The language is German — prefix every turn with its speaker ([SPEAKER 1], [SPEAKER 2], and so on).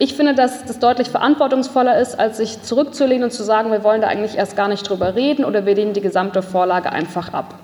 [SPEAKER 1] Ich finde, dass das deutlich verantwortungsvoller ist, als sich zurückzulehnen und zu sagen, wir wollen da eigentlich erst gar nicht drüber reden oder wir lehnen die gesamte Vorlage einfach ab.